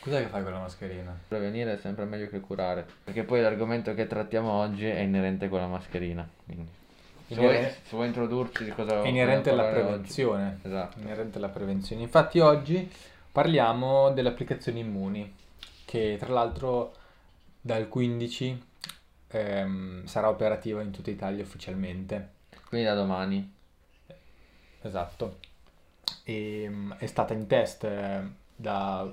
Cos'è che fai con la mascherina? Prevenire è sempre meglio che curare. Perché poi l'argomento che trattiamo oggi è inerente con la mascherina. Quindi. Se, vuoi, se vuoi introdurci di cosa È inerente alla prevenzione. oggi. Esatto. Inerente alla prevenzione. Infatti oggi parliamo delle applicazioni immuni, che tra l'altro dal 15 ehm, sarà operativa in tutta Italia ufficialmente. Quindi da domani. Esatto. E, mm, è stata in test eh, da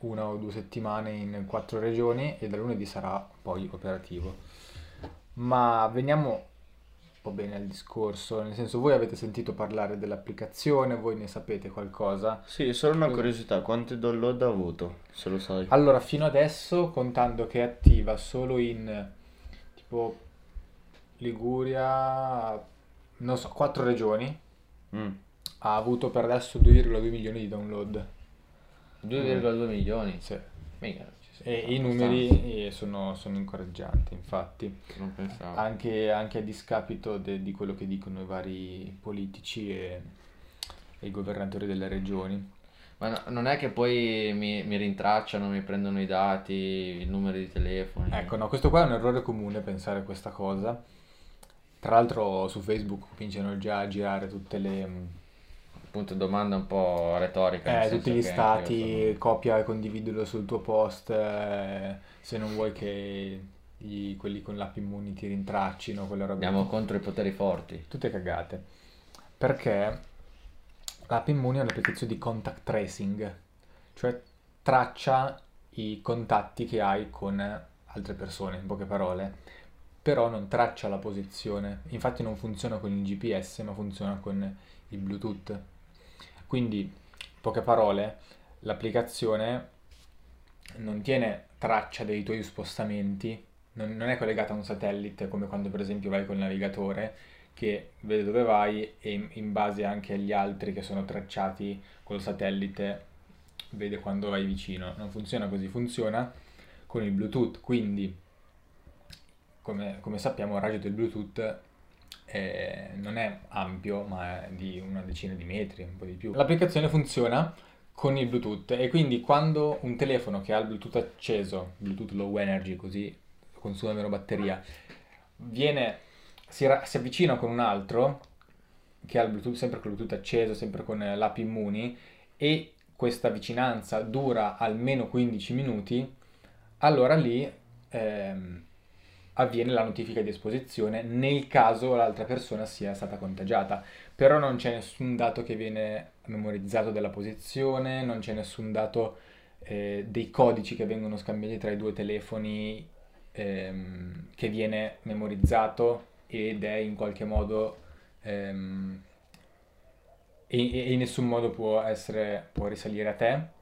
una o due settimane in quattro regioni e da lunedì sarà poi operativo. Ma veniamo un po' bene al discorso, nel senso voi avete sentito parlare dell'applicazione, voi ne sapete qualcosa? Sì, solo una curiosità, quanti download ha avuto, se lo sai? Allora, fino adesso, contando che è attiva solo in tipo Liguria, non so, quattro regioni, Mm. ha avuto per adesso 2,2 milioni di download. 2,2 milioni. Sì. Mica, E i numeri eh, sono, sono incoraggianti, infatti, anche, anche a discapito de- di quello che dicono i vari politici e, e i governatori delle regioni. Ma no- non è che poi mi, mi rintracciano, mi prendono i dati, i numeri di telefono. Ecco, no, questo qua è un errore comune pensare questa cosa. Tra l'altro su Facebook cominciano già a girare tutte le, mm, Appunto, domanda un po' retorica. eh, tutti gli stati, anche copia e condividilo sul tuo post, eh, se non vuoi che i- quelli con l'app Immuni ti rintraccino, quelle io robe. Andiamo contro i poteri forti. Tutte cagate. Perché l'app Immuni è un'applicazione di contact tracing, cioè traccia i contatti che hai con altre persone, in poche parole, però non traccia la posizione. Infatti non funziona con il GPS, ma funziona con il Bluetooth. Quindi, in poche parole, l'applicazione non tiene traccia dei tuoi spostamenti, non, non è collegata a un satellite come quando per esempio vai col navigatore che vede dove vai e in, base anche agli altri che sono tracciati col satellite vede quando vai vicino. Non funziona così, funziona con il Bluetooth, quindi come, come sappiamo il raggio del Bluetooth eh, non è ampio ma è di una decina di metri, un po' di più. L'applicazione funziona con il Bluetooth e quindi quando un telefono che ha il Bluetooth acceso, Bluetooth low energy così consuma meno batteria, viene, si, ra- si avvicina con un altro che ha il Bluetooth, sempre con il Bluetooth acceso, sempre con l'app Immuni e questa vicinanza dura almeno 15 minuti, allora lì ehm, avviene la notifica di esposizione nel caso l'altra persona sia stata contagiata. Però non c'è nessun dato che viene memorizzato della posizione, non c'è nessun dato eh, dei codici che vengono scambiati tra i due telefoni ehm, che viene memorizzato ed è in qualche modo ehm, e, e in nessun modo può essere può risalire a te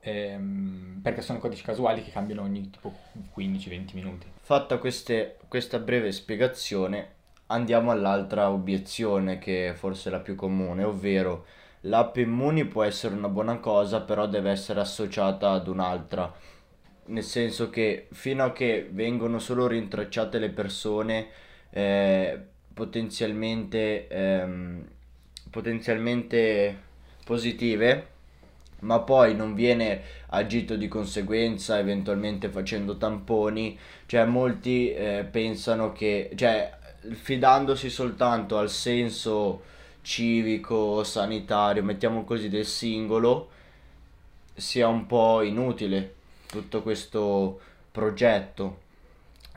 ehm, perché sono codici casuali che cambiano ogni tipo 15-20 minuti. Fatta queste- questa breve spiegazione, andiamo all'altra obiezione che forse è la più comune, ovvero l'app Immuni può essere una buona cosa, però deve essere associata ad un'altra. Nel senso che fino a che vengono solo rintracciate le persone eh, potenzialmente, ehm, potenzialmente positive, ma poi non viene agito di conseguenza, eventualmente facendo tamponi, cioè molti eh, pensano che, cioè fidandosi soltanto al senso civico, sanitario, mettiamo così del singolo, sia un po' inutile tutto questo progetto.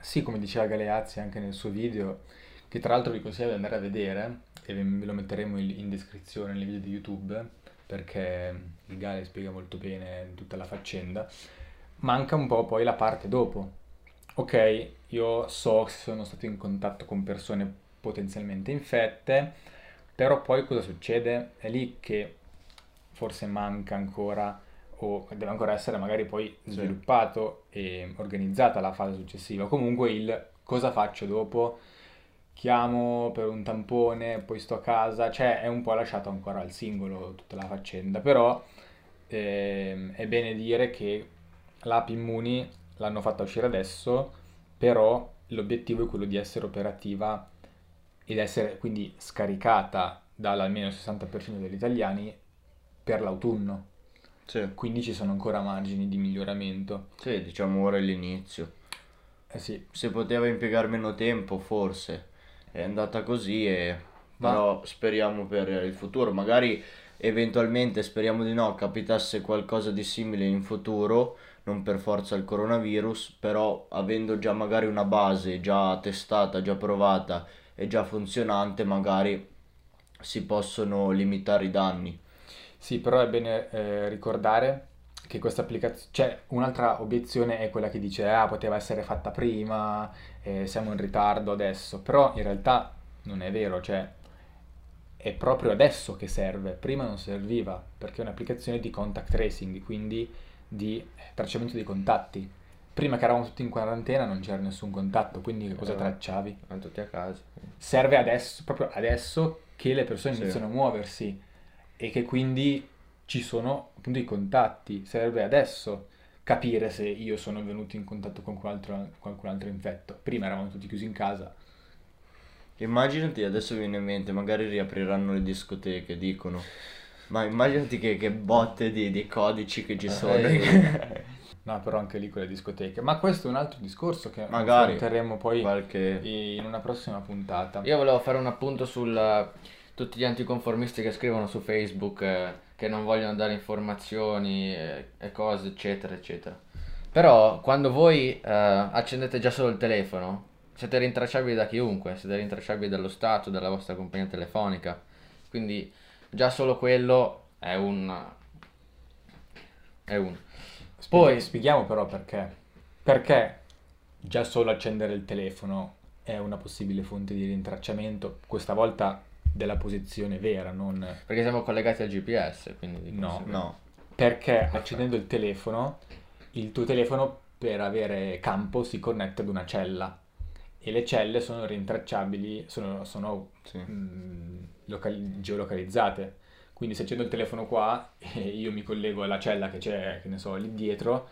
Sì, come diceva Galeazzi anche nel suo video, che tra l'altro vi consiglio di andare a vedere e ve lo metteremo in descrizione nel video di YouTube perché il Gale spiega molto bene tutta la faccenda. Manca un po' poi la parte dopo. Ok, io so che sono stato in contatto con persone potenzialmente infette, però poi cosa succede? È lì che forse manca ancora o deve ancora essere magari poi Sì. sviluppato e organizzata la fase successiva. Comunque il cosa faccio dopo? Chiamo per un tampone, poi sto a casa, cioè è un po' lasciato ancora al singolo tutta la faccenda, però ehm, è bene dire che l'app Immuni l'hanno fatta uscire adesso, però l'obiettivo è quello di essere operativa ed essere quindi scaricata dall'almeno il 60% degli italiani per l'autunno. Sì, quindi ci sono ancora margini di miglioramento. sì, diciamo ora è l'inizio. Eh sì, Se poteva impiegare meno tempo, forse è andata così e Ma- però speriamo per il futuro, magari eventualmente speriamo di no, capitasse qualcosa di simile in futuro, non per forza il coronavirus, però avendo già magari una base già testata, già provata e già funzionante, magari si possono limitare i danni. Sì, però è bene eh, ricordare che questa applicazione, cioè un'altra obiezione è quella che dice, ah, poteva essere fatta prima, eh, siamo in ritardo adesso, però in realtà non è vero, cioè è proprio adesso che serve, prima non serviva, perché è un'applicazione di contact tracing, quindi di tracciamento dei contatti. Prima che eravamo tutti in quarantena non c'era nessun contatto, quindi che cosa Eh. tracciavi? Erano tutti a casa. serve adesso, proprio adesso che le persone Sì. iniziano a muoversi e che quindi ci sono appunto i contatti. Serve adesso capire se io sono venuto in contatto con qualcun altro, qualcun altro infetto. Prima eravamo tutti chiusi in casa. Immaginati, adesso viene in mente, magari riapriranno le discoteche, dicono. Ma immaginati che, che botte di, di codici che ci sono. Eh, No, però anche lì con le discoteche. Ma questo è un altro discorso che Magari. affronteremo poi Qualche... in una prossima puntata. Io volevo fare un appunto sul eh, tutti gli anticonformisti che scrivono su Facebook eh, che non vogliono dare informazioni eh, e cose, eccetera, eccetera. Però quando voi eh, accendete già solo il telefono, siete rintracciabili da chiunque, siete rintracciabili dallo Stato, dalla vostra compagnia telefonica. Quindi già solo quello è un... è un... Spieghi- Poi- spieghiamo però perché. Perché già solo accendere il telefono è una possibile fonte di rintracciamento, questa volta della posizione vera, non perché siamo collegati al GPS, quindi di No, No, perché accendendo il telefono, il tuo telefono per avere campo si connette ad una cella. E le celle sono rintracciabili, sono, sono sì. mh, locali- geolocalizzate. Quindi se accendo il telefono qua e io mi collego alla cella che c'è, che ne so, lì dietro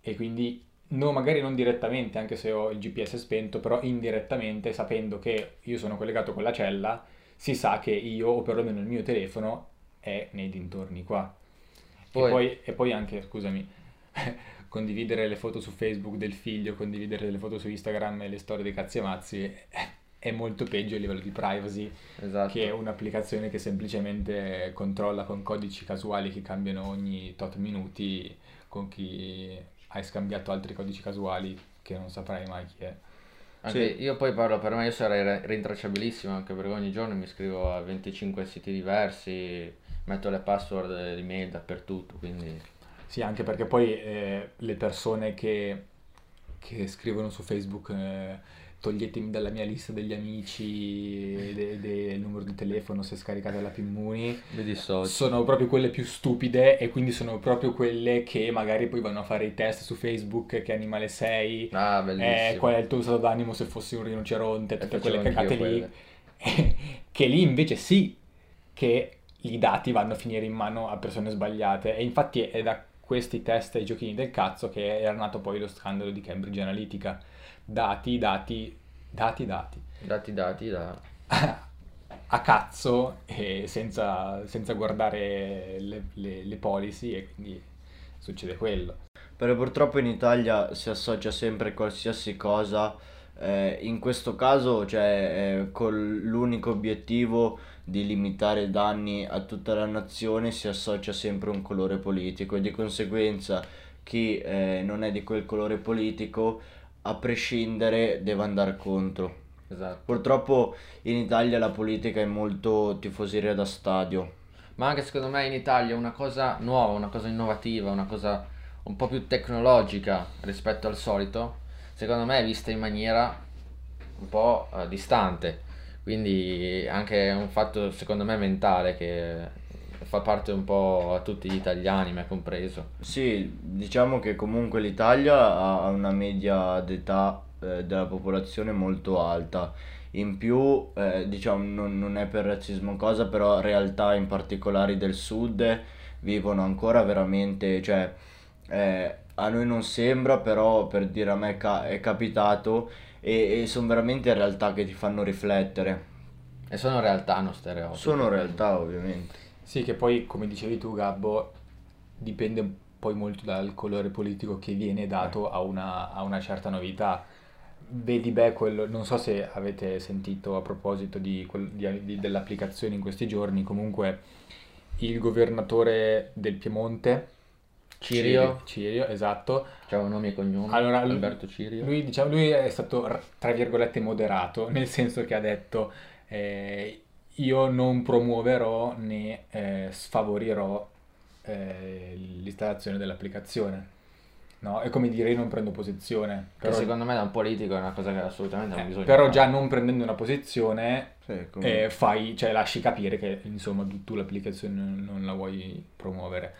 e quindi no, magari non direttamente, anche se ho il GPS spento, però indirettamente sapendo che io sono collegato con la cella, si sa che io o perlomeno il mio telefono è nei dintorni qua. Poi- E, poi, e poi anche, scusami, condividere le foto su Facebook del figlio, condividere le foto su Instagram e le storie dei cazzi e mazzi è, molto peggio a livello di privacy Esatto. che un'applicazione che semplicemente controlla con codici casuali che cambiano ogni tot minuti con chi hai scambiato altri codici casuali che non saprai mai chi è. Anche Sì. io poi parlo per me, io sarei re- rintracciabilissimo anche perché ogni giorno mi iscrivo a 25 siti diversi, metto le password e l'email dappertutto, quindi Sì, anche perché poi eh, le persone che, che scrivono su Facebook eh, toglietemi dalla mia lista degli amici e de- del numero di telefono se scaricate la Pimmuni mi dissocio. sono proprio quelle più stupide e quindi sono proprio quelle che magari poi vanno a fare i test su Facebook che animale sei Ah, eh, qual è il tuo stato d'animo se fossi un rinoceronte, E tutte quelle anch'io lì, che lì invece sì che i dati vanno a finire in mano a persone sbagliate. E infatti è da questi test ai giochini del cazzo che era nato poi lo scandalo di Cambridge Analytica. Dati, dati, dati, dati. Dati dati da... a cazzo e senza, senza guardare le, le, le policy e quindi succede quello. Però purtroppo in Italia si associa sempre qualsiasi cosa, eh, in questo caso cioè eh, con l'unico obiettivo di limitare i danni a tutta la nazione si associa sempre un colore politico e di conseguenza chi eh, non è di quel colore politico a prescindere deve andare contro. Esatto. Purtroppo in Italia la politica è molto tifoseria da stadio. Ma anche secondo me in Italia una cosa nuova, una cosa innovativa, una cosa un po' più tecnologica rispetto al solito, secondo me è vista in maniera un po' eh, distante. Quindi anche un fatto secondo me mentale che fa parte un po' a tutti gli italiani, me compreso. Sì, diciamo che comunque l'Italia ha una media d'età eh, della popolazione molto alta. In più, eh, diciamo, non, non è per razzismo cosa, però realtà in particolari del sud vivono ancora veramente, cioè, eh, a noi non sembra, però per dire a me ca- è capitato e, e sono veramente realtà che ti fanno riflettere. E sono realtà, non stereotipi. Sono realtà ovviamente. Sì, che poi, come dicevi tu, Gabbo, dipende poi molto dal colore politico che viene dato a una, a una certa novità. Vedi beh, quello, non so se avete sentito a proposito di, di- di- dell'applicazione in questi giorni, comunque il governatore del Piemonte, Cirio, Cirio, esatto, un nome e cognome, Allora, lui- Alberto Cirio. lui, diciamo, lui è stato, tra virgolette, moderato, nel senso che ha detto eh, io non promuoverò né eh, sfavorirò eh, l'installazione dell'applicazione. No? È come dire io non prendo posizione, Che però, secondo me da un politico è una cosa che assolutamente non eh, bisogna però fare. già non prendendo una posizione Sì, come- eh, fai, cioè lasci capire che insomma tu, tu l'applicazione non, non la vuoi promuovere.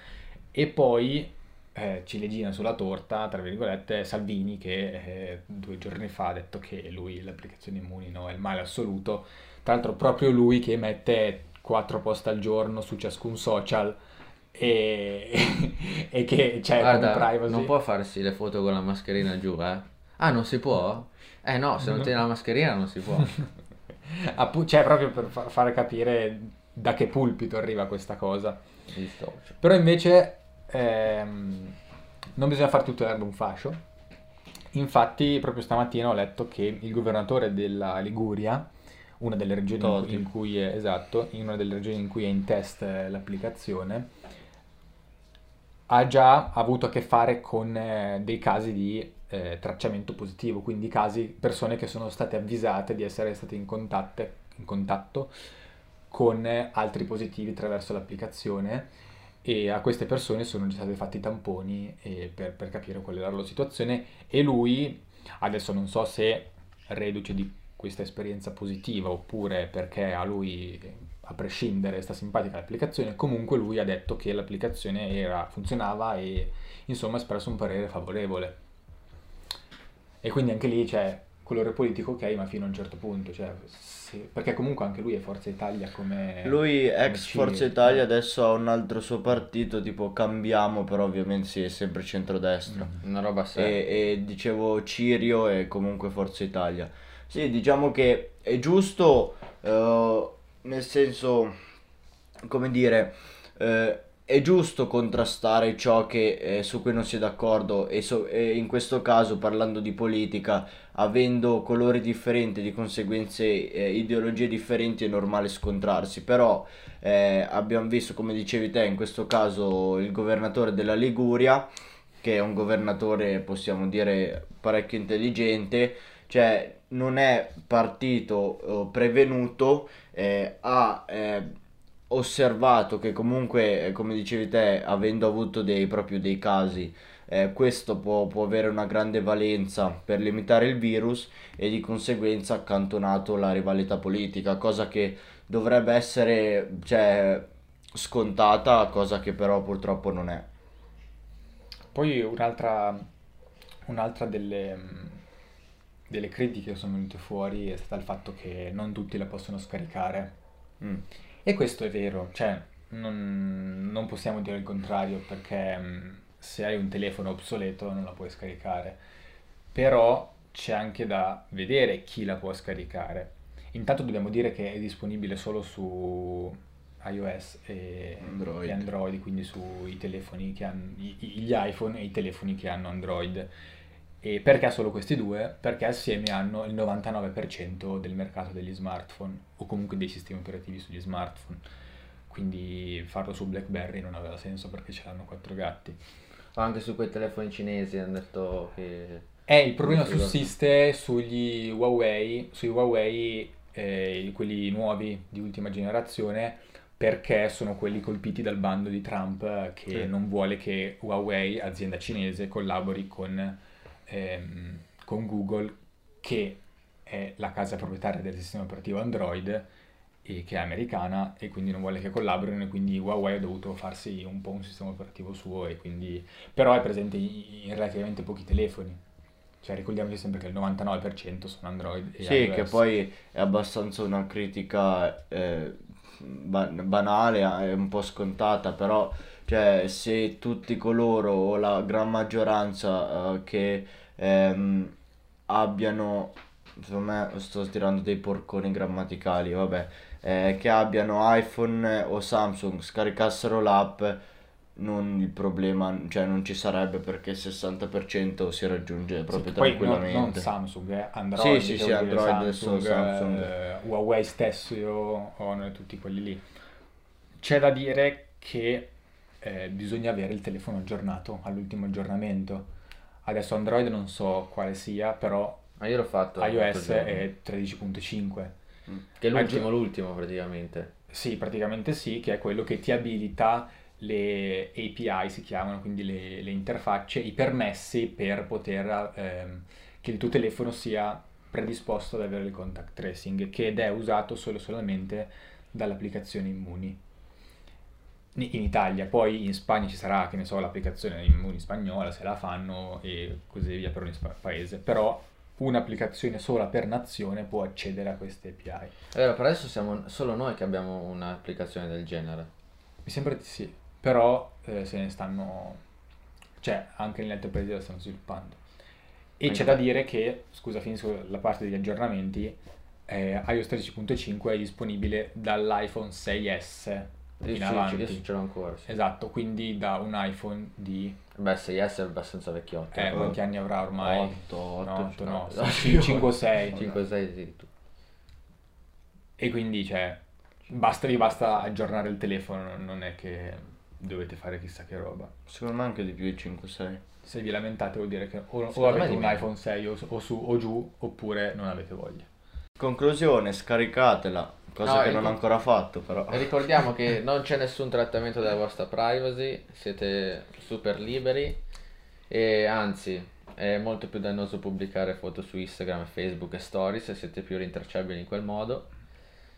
E poi eh, ciliegina sulla torta, tra virgolette, Salvini che eh, due giorni fa ha detto che lui l'applicazione Immuni no, è il male assoluto. Tra l'altro proprio lui che mette quattro post al giorno su ciascun social e, e che c'è Guarda, come privacy. non può farsi le foto con la mascherina giù, eh? Ah, non si può? Eh no, se non tiene la mascherina non si può. Appu- cioè proprio per fa- fare capire da che pulpito arriva questa cosa. Però invece ehm, non bisogna fare tutto l'erba un fascio. Infatti, proprio stamattina ho letto che il governatore della Liguria, una delle regioni in cui, Toti. in cui è, esatto, in una delle regioni in cui è in test eh, l'applicazione, ha già avuto a che fare con eh, dei casi di eh, tracciamento positivo, quindi casi, persone che sono state avvisate di essere state in, contatte- in contatto con eh, altri positivi attraverso l'applicazione e a queste persone sono già stati fatti i tamponi eh, per, per capire qual era la loro situazione e lui, adesso non so se reduce di questa esperienza positiva oppure perché a lui, a prescindere, sta simpatica l'applicazione, comunque lui ha detto che l'applicazione era, funzionava e insomma ha espresso un parere favorevole. E quindi anche lì c'è colore politico ok, ma fino a un certo punto, cioè, se- perché comunque anche lui è Forza Italia come... Lui, come ex Cirio. Forza Italia, adesso ha un altro suo partito, tipo Cambiamo, però ovviamente sì, è sempre centrodestra. Mm. Una roba seria. E, e dicevo Cirio e comunque Forza Italia. Sì, diciamo che è giusto, eh, nel senso, come dire, eh, è giusto contrastare ciò che, eh, su cui non si è d'accordo e, so- e in questo caso parlando di politica, avendo colori differenti, di conseguenze eh, ideologie differenti, è normale scontrarsi, però eh, abbiamo visto, come dicevi te, in questo caso il governatore della Liguria, che è un governatore, possiamo dire, parecchio intelligente, cioè non è partito eh, prevenuto, eh, ha eh, osservato che comunque, eh, come dicevi te, avendo avuto dei, proprio dei casi, eh, questo può, può avere una grande valenza per limitare il virus e di conseguenza ha accantonato la rivalità politica, cosa che dovrebbe essere, cioè, scontata, cosa che però purtroppo non è. Poi un'altra, un'altra delle, delle critiche che sono venute fuori è stata il fatto che non tutti la possono scaricare. Mm. E questo è vero, cioè non, non possiamo dire il contrario perché mh, se hai un telefono obsoleto non la puoi scaricare, però c'è anche da vedere chi la può scaricare. Intanto dobbiamo dire che è disponibile solo su iOS e Android. e Android, quindi sui telefoni che hanno gli iPhone e i telefoni che hanno Android. E perché solo questi due? Perché assieme hanno il 99% del mercato degli smartphone o comunque dei sistemi operativi sugli smartphone. Quindi farlo su BlackBerry non aveva senso perché ce l'hanno quattro gatti. Anche su quei telefoni cinesi hanno detto che... Eh, il problema sussiste sugli Huawei, sui Huawei, eh, quelli nuovi di ultima generazione, perché sono quelli colpiti dal bando di Trump eh, che Sì. non vuole che Huawei, azienda cinese, collabori con, ehm, con Google, che è la casa proprietaria del sistema operativo Android e che è americana e quindi non vuole che collaborino e quindi Huawei ha dovuto farsi un po' un sistema operativo suo e quindi però è presente in relativamente pochi telefoni. Cioè ricordiamoci sempre che il 99% sono Android e Sì, iOS. che poi è abbastanza una critica eh, ba- banale, è un po' scontata, però cioè, se tutti coloro o la gran maggioranza eh, che ehm, abbiano, insomma, sto tirando dei porconi grammaticali, vabbè, eh, che abbiano iPhone o Samsung scaricassero l'app, non il problema, cioè non ci sarebbe perché il 60% si raggiunge proprio Sì, poi non, non tranquillamente. Samsung, eh, Android, Sì, sì, sì, Android Samsung, Samsung. eh, Huawei stesso, io ho tutti quelli lì. C'è da dire che eh, bisogna avere il telefono aggiornato all'ultimo aggiornamento. Adesso Android non so quale sia, però Ma io l'ho fatto iOS è 13.5. Che è l'ultimo, Aggi- l'ultimo praticamente. Sì, praticamente sì, che è quello che ti abilita le API, si chiamano, quindi le, le interfacce, i permessi per poter ehm, che il tuo telefono sia predisposto ad avere il contact tracing, che ed è usato solo e solamente dall'applicazione Immuni. In in Italia, poi in Spagna ci sarà, che ne so, l'applicazione Immuni spagnola, se la fanno e così via per ogni paese, però un'applicazione sola per nazione può accedere a queste API. Allora, per adesso siamo solo noi che abbiamo un'applicazione del genere. Mi sembra di sì, però eh, se ne stanno, cioè anche negli altri paesi la stanno sviluppando. E Anche c'è da per- dire che, scusa, finisco la parte degli aggiornamenti, eh, iOS 13.5 è disponibile dall'iPhone 6S Io in sì, avanti. io ce l'ho ancora. Sì. Esatto, quindi da un iPhone di... Beh, 6S è abbastanza vecchiotto. Eh, quanti anni avrà ormai? 8, 8, No, 8 no, no. 5 o 6. 5 6 sì. tu. E quindi, cioè, basta, vi basta aggiornare il telefono, non è che dovete fare chissà che roba. Secondo me anche di più il 5-6. Se vi lamentate vuol dire che o, o avete di un iPhone 6 o, su- o su o giù oppure non avete voglia. Conclusione, scaricatela, cosa No, che non ho ancora fatto però. Ricordiamo che non c'è nessun trattamento della vostra privacy, siete super liberi e anzi è molto più dannoso pubblicare foto su Instagram, Facebook e Stories se siete più rintracciabili in quel modo.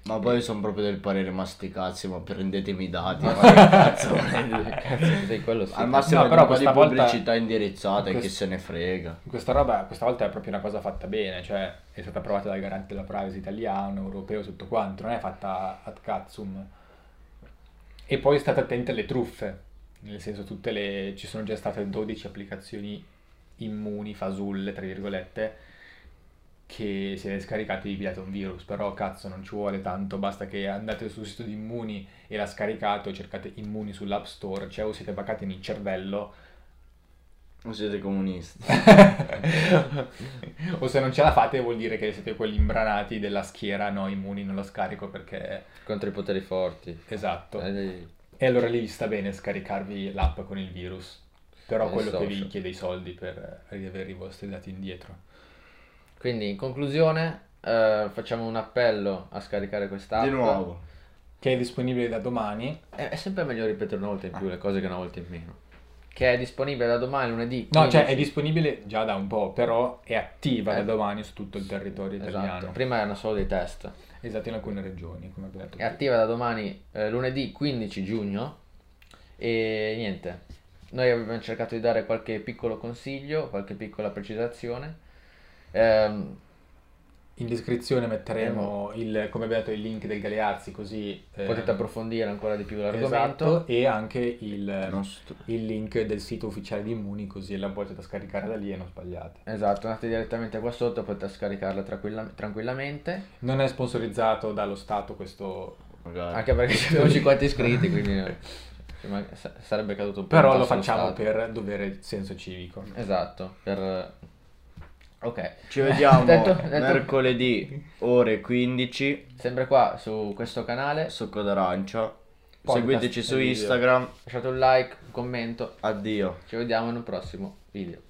Ma poi sono proprio del parere masticazzi, ma prendetemi i dati. ma che cazzo? Cazzo, quello sì. Al massimo No, però po' di questa volta- pubblicità indirizzata e chi quest- se ne frega. Questa roba, questa volta è proprio una cosa fatta bene, cioè è stata approvata dal garante della privacy italiano, europeo, tutto quanto, non è fatta ad cazzum. E poi state attenti alle truffe, nel senso tutte le... ci sono già state 12 applicazioni immuni, fasulle, tra virgolette, che siete scaricati e vi date un virus, però cazzo non ci vuole tanto, basta che andate sul sito di Immuni e la scaricate o cercate Immuni sull'App Store, cioè o siete baccati nel cervello Non siete comunisti. o se non ce la fate vuol dire che siete quelli imbranati della schiera, no, Immuni non lo scarico perché... Contro i poteri forti. Esatto. Eh, E allora lì vi sta bene scaricarvi l'app con il virus, però il quello che vi social. chiede i soldi per riavere i vostri dati indietro. Quindi in conclusione eh, facciamo un appello a scaricare quest'app. Di nuovo. Che è disponibile da domani. È, è sempre meglio ripetere una volta in più le cose che una volta in meno. Che è disponibile da domani, lunedì. No, cioè è 15. disponibile già da un po', però è attiva da Eh. domani su tutto il territorio italiano. Esatto. Prima erano solo dei test. Esatto, in alcune regioni, come abbiamo detto. È prima. attiva da domani, eh, lunedì 15 giugno. E niente, noi abbiamo cercato di dare qualche piccolo consiglio, qualche piccola precisazione. Ehm, In descrizione metteremo il, come abbiamo detto, il link del Galeazzi, così eh, potete approfondire ancora di più l'argomento. esatto, e anche il, il link del sito ufficiale di Immuni, così la potete scaricare da lì e non sbagliate. Esatto, andate direttamente qua sotto, potete scaricarla tranquilla- tranquillamente. Non è sponsorizzato dallo Stato questo, magari. Anche perché ci abbiamo 50 iscritti, quindi sarebbe caduto un po' però lo facciamo Stato. per dovere senso civico. Esatto, per... Ok, Ci vediamo Detto- detto- mercoledì ore 15 sempre qua su questo canale. Succo d'arancia. Podcast Seguiteci su video. Instagram. Lasciate un like, un commento. Addio. Ci vediamo in un prossimo video.